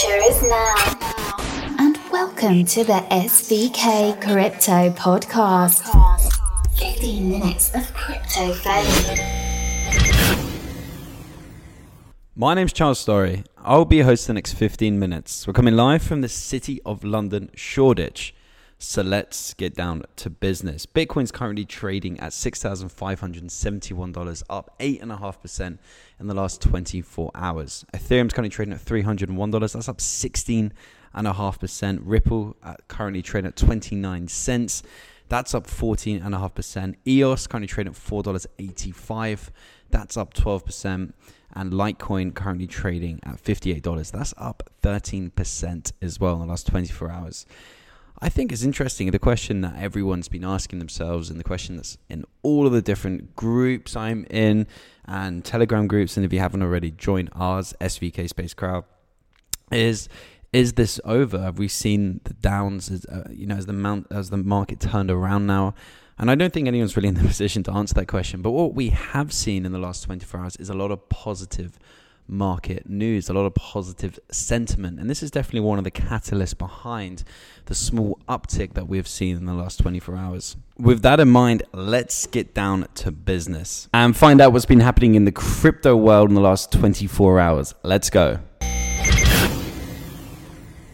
future is now. And welcome to the SVK Crypto Podcast. 15 minutes of crypto fame. My name's Charles Storry. I'll be your host the next 15 minutes. We're coming live from the city of London, Shoreditch. So let's get down to business. Bitcoin's currently trading at $6,571, up 8.5% in the last 24 hours. Ethereum's currently trading at $301, that's up 16.5%. Ripple uh, currently trading at 29 cents, that's up 14.5%. EOS currently trading at $4.85, that's up 12% and Litecoin currently trading at $58. That's up 13% as well in the last 24 hours. I think it's interesting. The question that everyone's been asking themselves, and the question that's in all of the different groups I'm in and Telegram groups, and if you haven't already, join ours, SVK Space Crowd, is is this over? Have we seen the downs? As, uh, you know, as the mount, as the market turned around now, and I don't think anyone's really in the position to answer that question. But what we have seen in the last 24 hours is a lot of positive market news, a lot of positive sentiment. And this is definitely one of the catalysts behind the small uptick that we've seen in the last 24 hours. With that in mind, let's get down to business and find out what's been happening in the crypto world in the last 24 hours. Let's go.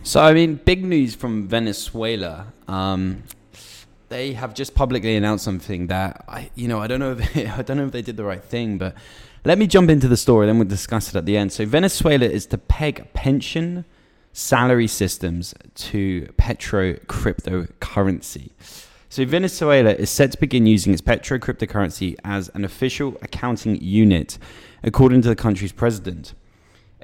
So, I mean, big news from Venezuela. Um, they have just publicly announced something that I, you know, I don't know if I don't know if they did the right thing, but let me jump into the story, then we'll discuss it at the end. So, Venezuela is to peg pension salary systems to petro cryptocurrency. So, Venezuela is set to begin using its petro cryptocurrency as an official accounting unit, according to the country's president.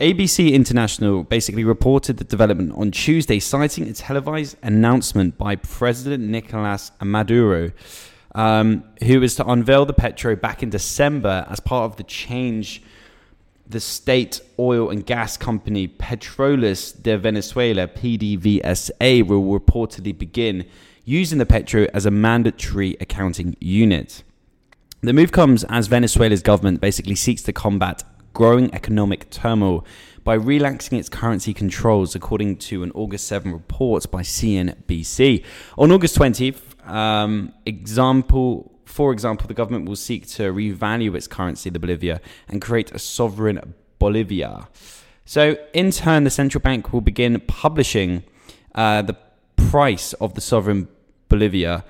ABC International basically reported the development on Tuesday, citing a televised announcement by President Nicolas Maduro um, who was to unveil the Petro back in December as part of the change. The state oil and gas company Petroles de Venezuela, PDVSA, will reportedly begin using the Petro as a mandatory accounting unit. The move comes as Venezuela's government basically seeks to combat growing economic turmoil by relaxing its currency controls, according to an August 7 report by CNBC. On August 20th, um, example, for example, the government will seek to revalue its currency, the Bolivar, and create a sovereign Bolivar. So, in turn, the central bank will begin publishing uh, the price of the sovereign Bolivar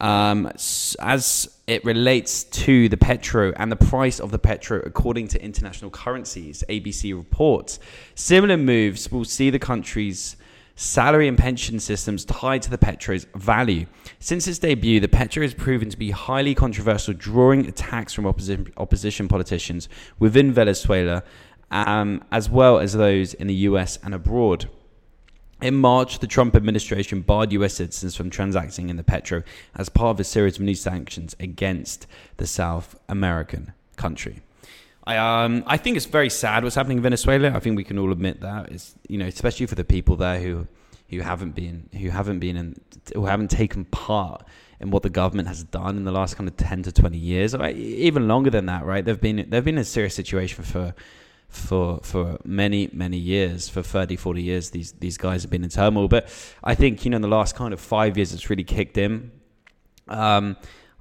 um, as it relates to the petro and the price of the petro according to international currencies, ABC reports. Similar moves will see the country's salary and pension systems tied to the Petro's value. Since its debut, the Petro has proven to be highly controversial, drawing attacks from opposition, opposition politicians within Venezuela, um, as well as those in the US and abroad. In March, the Trump administration barred US citizens from transacting in the Petro as part of a series of new sanctions against the South American country. I um I think it's very sad what's happening in Venezuela. I think we can all admit that. It's you know especially for the people there who who haven't been who haven't been in who haven't taken part in what the government has done in the last kind of 10 to 20 years or even longer than that right they've been they've been in a serious situation for for for many many years for 30 40 years these these guys have been in turmoil but i think you know in the last kind of 5 years it's really kicked in um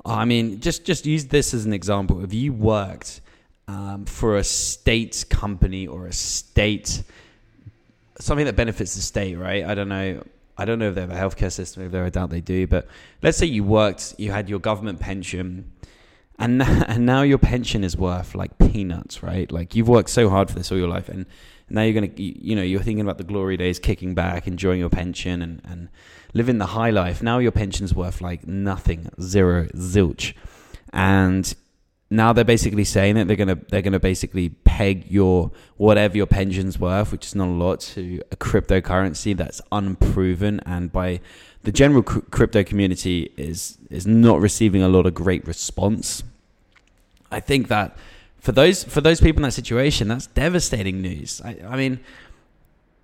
i mean just just use this as an example if you worked um, for a state company or a state something that benefits the state, right? I don't know. I don't know if they have a healthcare system. If there, I doubt they do. But let's say you worked, you had your government pension, and and now your pension is worth like peanuts, right? Like you've worked so hard for this all your life, and now you're gonna, you know, you're thinking about the glory days, kicking back, enjoying your pension, and and living the high life. Now your pension's worth like nothing, zero, zilch, and now they're basically saying that they're gonna they're gonna basically peg your whatever your pension's worth, which is not a lot, to a cryptocurrency that's unproven and by the general crypto community is is not receiving a lot of great response. I think that for those for those people in that situation, that's devastating news. I, I mean,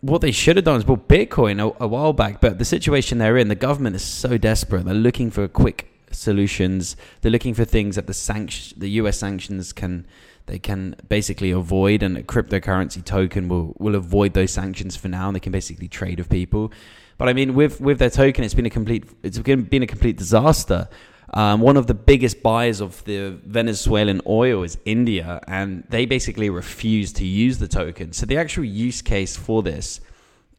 what they should have done is bought Bitcoin a, a while back, but the situation they're in, the government is so desperate. They're looking for a quick solutions. They're looking for things that the sanction, the U.S. sanctions can they can basically avoid, and a cryptocurrency token will will avoid those sanctions for now. And they can basically trade with people. But I mean, with with their token, it's been a complete it's been a complete disaster. Um, one of the biggest buyers of the Venezuelan oil is India, and they basically refuse to use the token. So the actual use case for this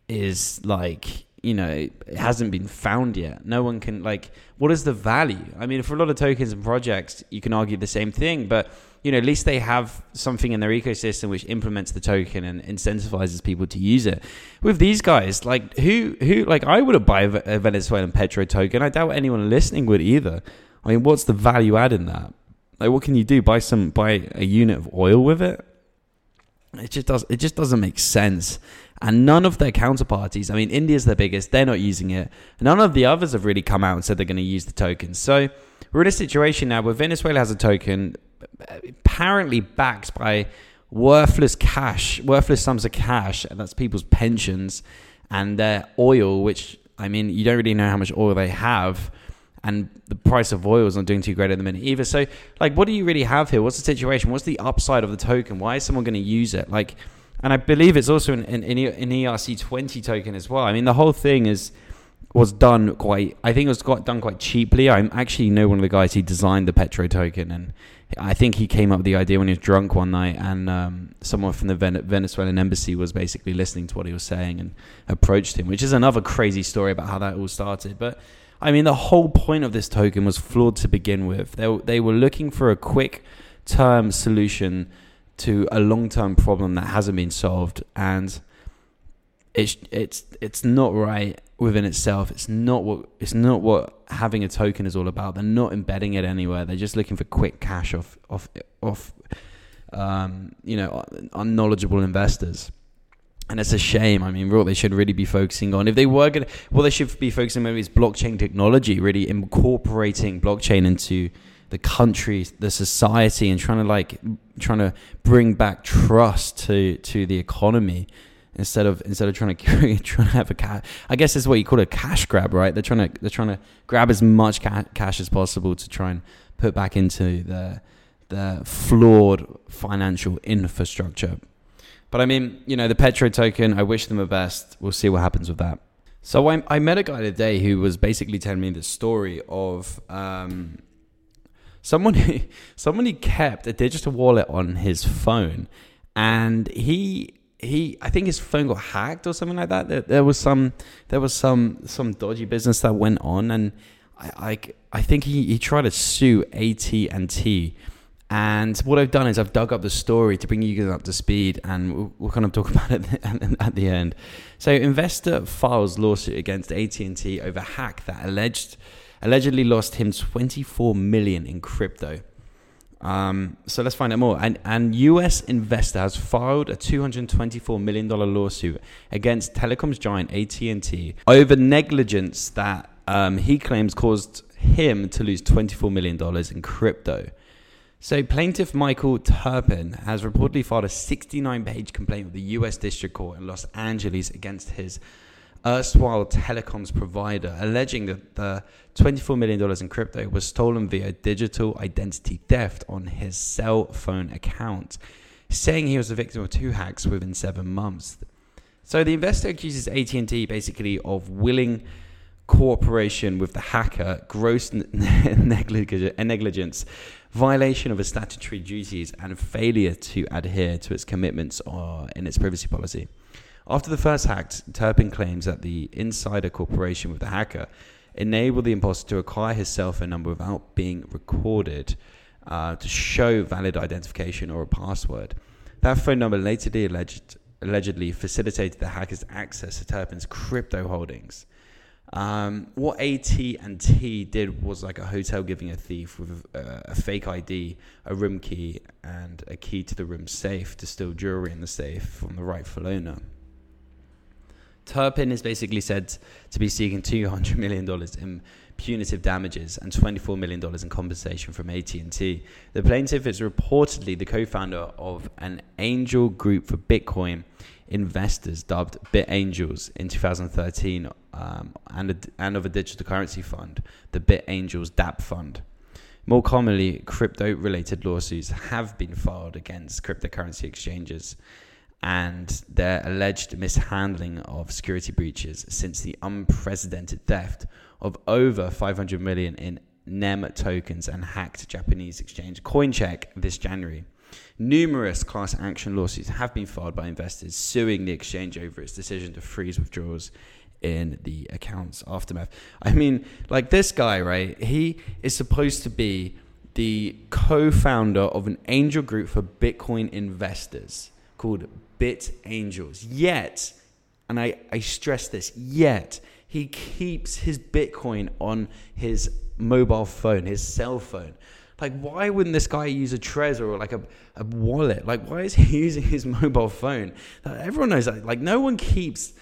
is like you know it hasn't been found yet. No one can like what is the value? I mean, for a lot of tokens and projects, you can argue the same thing, but you know at least they have something in their ecosystem which implements the token and incentivizes people to use it. With these guys, like who who like I would have buy a Venezuelan petro token. I doubt anyone listening would either. I mean, what's the value add in that? Like, what can you do? Buy some buy a unit of oil with it? It just does. It just doesn't make sense. And none of their counterparties, I mean, India's their biggest, they're not using it. None of the others have really come out and said they're going to use the token. So we're in a situation now where Venezuela has a token apparently backed by worthless cash, worthless sums of cash, and that's people's pensions and their oil, which, I mean, you don't really know how much oil they have and the price of oil is not doing too great at the minute either. So, like, what do you really have here? What's the situation? What's the upside of the token? Why is someone going to use it? Like, and I believe it's also an, an, an ERC20 token as well. I mean, the whole thing is was done quite. I think it was got done quite cheaply. I actually know one of the guys who designed the Petro token, and I think he came up with the idea when he was drunk one night, and um, someone from the Ven- Venezuelan embassy was basically listening to what he was saying and approached him, which is another crazy story about how that all started. But I mean, the whole point of this token was flawed to begin with. They, they were looking for a quick term solution to a long term problem that hasn't been solved. And it's, it's, it's not right within itself. It's not what it's not what having a token is all about. They're not embedding it anywhere. They're just looking for quick cash off off off um, you know unknowledgeable investors and it's a shame. I mean, what they should really be focusing on, if they were going to, well, they should be focusing maybe is blockchain technology, really incorporating blockchain into the country, the society, and trying to like trying to bring back trust to to the economy instead of instead of trying to trying to have a cash. I guess it's what you call a cash grab, right? They're trying to they're trying to grab as much ca- cash as possible to try and put back into the the flawed financial infrastructure but I mean, you know, the Petro token, I wish them the best. We'll see what happens with that. So I, I met a guy today who was basically telling me the story of um, someone who, someone who kept a digital wallet on his phone, and he he I think his phone got hacked or something like that. There, there was some there was some some dodgy business that went on, and I I, I think he, he tried to sue AT and T and what I've done is I've dug up the story to bring you guys up to speed, and we'll, we'll kind of talk about it at the end. So, investor files lawsuit against AT and T over hack that alleged allegedly lost him 24 million in crypto. Um, so let's find out more. And an US investor has filed a 224 million dollar lawsuit against telecoms giant AT and T over negligence that um, he claims caused him to lose 24 million dollars in crypto. So, plaintiff Michael Turpin has reportedly filed a 69 page complaint with the US District Court in Los Angeles against his erstwhile telecoms provider, alleging that the $24 million in crypto was stolen via digital identity theft on his cell phone account, saying he was the victim of two hacks within seven months. So, the investor accuses AT&T basically of willing cooperation with the hacker, gross uh, negligence violation of its statutory duties, and failure to adhere to its commitments or in its privacy policy. After the first hack, Turpin claims that the insider cooperation with the hacker enabled the imposter to acquire his cell phone number without being recorded uh, to show valid identification or a password. That phone number later alleged, allegedly facilitated the hacker's access to Turpin's crypto holdings. Um, what AT and T did was like a hotel giving a thief with a, a, fake ID, a room key, and a key to the room safe to steal jewelry in the safe from the rightful owner. Turpin is basically said to be seeking $200 million in punitive damages and $24 million in compensation from AT&T. The plaintiff is reportedly the co-founder of an angel group for Bitcoin investors dubbed BitAngels in 2013 um, and, a, and of a digital currency fund, the BitAngels DAP Fund. More commonly, crypto related lawsuits have been filed against cryptocurrency exchanges and their alleged mishandling of security breaches since the unprecedented theft of over 500 million in NEM tokens and hacked Japanese exchange Coincheck this January. Numerous class action lawsuits have been filed by investors suing the exchange over its decision to freeze withdrawals in the account's aftermath. I mean, like this guy, right? He is supposed to be the co founder of an angel group for Bitcoin investors called Bit Angels. Yet, and I, I stress this, yet he keeps his Bitcoin on his mobile phone, his cell phone. Like, why wouldn't this guy use a Trezor or like a, a wallet? Like, why is he using his mobile phone? Everyone knows that. Like, no one keeps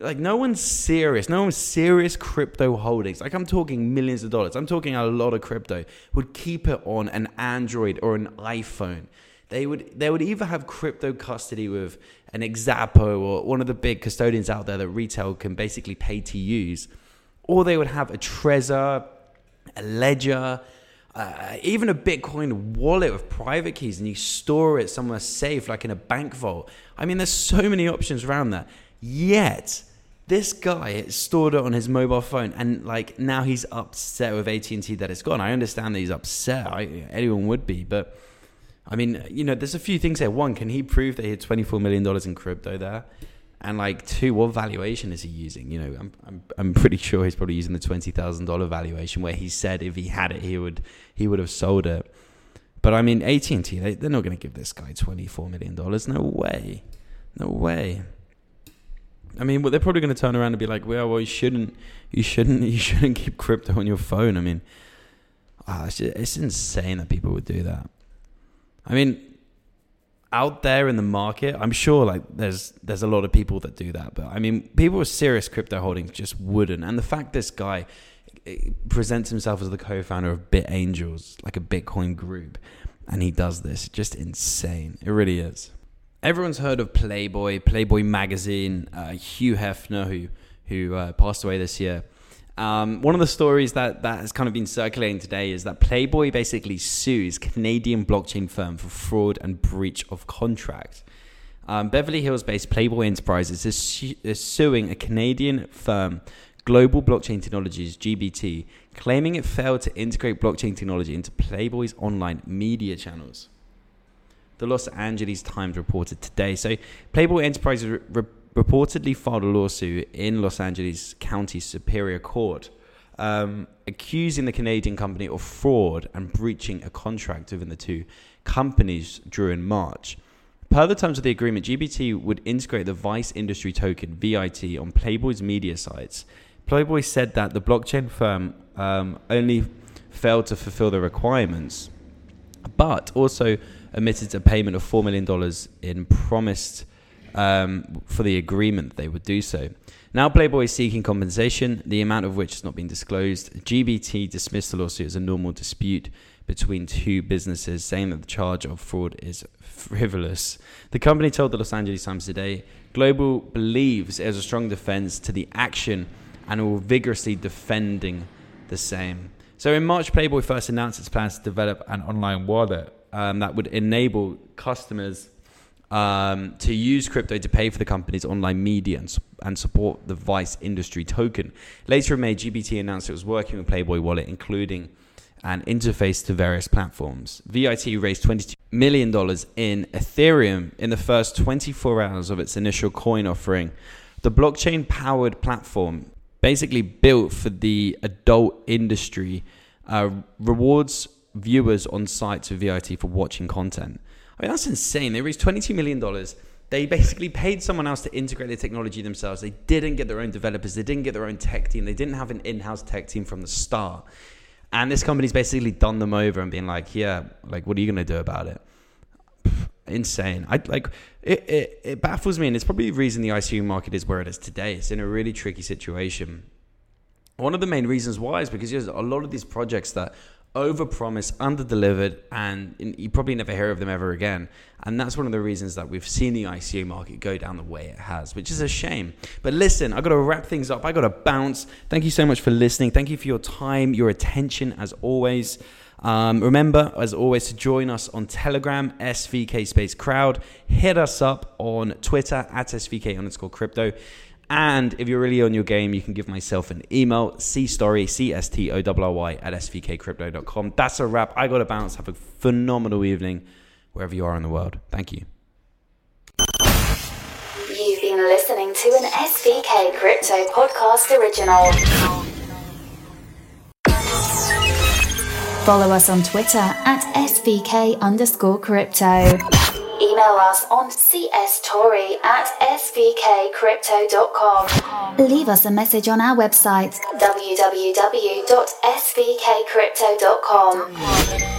like no one's serious. No one's serious crypto holdings. Like I'm talking millions of dollars. I'm talking a lot of crypto. Would keep it on an Android or an iPhone. They would they would either have crypto custody with an Xapo or one of the big custodians out there that retail can basically pay to use, or they would have a Trezor, a Ledger, uh, even a Bitcoin wallet with private keys, and you store it somewhere safe, like in a bank vault. I mean, there's so many options around that. Yet this guy stored it on his mobile phone and like now he's upset with AT&T that it's gone. I understand that he's upset. I, anyone would be, but I mean, you know, there's a few things here. One, can he prove that he had 24 million dollars in crypto there? And like, two, what valuation is he using? You know, I'm I'm, I'm pretty sure he's probably using the twenty thousand dollar valuation where he said if he had it, he would he would have sold it. But I mean, AT and T, they, they're not going to give this guy 24 million dollars. No way, no way. I mean, well, they're probably going to turn around and be like, "Well, well, you shouldn't, you shouldn't, you shouldn't keep crypto on your phone." I mean, ah, it's, just, it's insane that people would do that. I mean, out there in the market, I'm sure like there's there's a lot of people that do that, but I mean, people with serious crypto holdings just wouldn't. And the fact this guy eh, presents himself as the co-founder of Bit Angels, like a Bitcoin group, and he does this, just insane. It really is everyone's heard of Playboy, Playboy magazine, uh, Hugh Hefner, who who uh, passed away this year. Um, one of the stories that, that has kind of been circulating today is that Playboy basically sues Canadian blockchain firm for fraud and breach of contract. Um, Beverly Hills based Playboy Enterprises is, su- is suing a Canadian firm, Global Blockchain Technologies, GBT, claiming it failed to integrate blockchain technology into Playboy's online media channels the Los Angeles Times reported today. So, Playboy Enterprises re- reportedly filed a lawsuit in Los Angeles County Superior Court, um, accusing the Canadian company of fraud and breaching a contract within the two companies during March. Per the terms of the agreement, GBT would integrate the Vice Industry Token (VIT) on Playboy's media sites. Playboy said that the blockchain firm um, only failed to fulfill the requirements, but also omitted a payment of $4 million in promised um, for the agreement they would do so. Now, Playboy is seeking compensation, the amount of which has not been disclosed. GBT dismissed the lawsuit as a normal dispute between two businesses, saying that the charge of fraud is frivolous. The company told the Los Angeles Times today Global believes it has a strong defense to the action and will vigorously defending the same. So in March, Playboy first announced its plans to develop an online wallet um, that would enable customers um, to use crypto to pay for the company's online media and, and, support the Vice industry token. Later in May, GBT announced it was working with Playboy Wallet, including an interface to various platforms. VIT raised $22 million in Ethereum in the first 24 hours of its initial coin offering. The blockchain powered platform, basically built for the adult industry, uh, rewards viewers on site to VIT for watching content. I mean, that's insane. They raised $22 million. They basically paid someone else to integrate the technology themselves. They didn't get their own developers. They didn't get their own tech team. They didn't have an in house tech team from the start. And this company's basically done them over and being like, yeah, like, what are you going to do about it? insane. I like it, it, it baffles me, and it's probably the reason the ICO market is where it is today. It's in a really tricky situation. One of the main reasons why is because there's a lot of these projects that overpromised, underdelivered, and you probably never hear of them ever again. And that's one of the reasons that we've seen the ICO market go down the way it has, which is a shame. But listen, I got to wrap things up. I got to bounce. Thank you so much for listening. Thank you for your time, your attention, as always. Um, remember, as always, to join us on Telegram, SVK Space Crowd. Hit us up on Twitter at SVK underscore crypto. And if you're really on your game, you can give myself an email, cstorry, C-S-T-O-R-R-Y, at svkcrypto.com. That's a wrap. I got to bounce. Have a phenomenal evening wherever you are in the world. Thank you. You've been listening to an SVK Crypto Podcast original. Follow us on Twitter at SVK underscore crypto. Email us on cstorry at svkcrypto.com. Leave us a message on our website www.svkcrypto.com.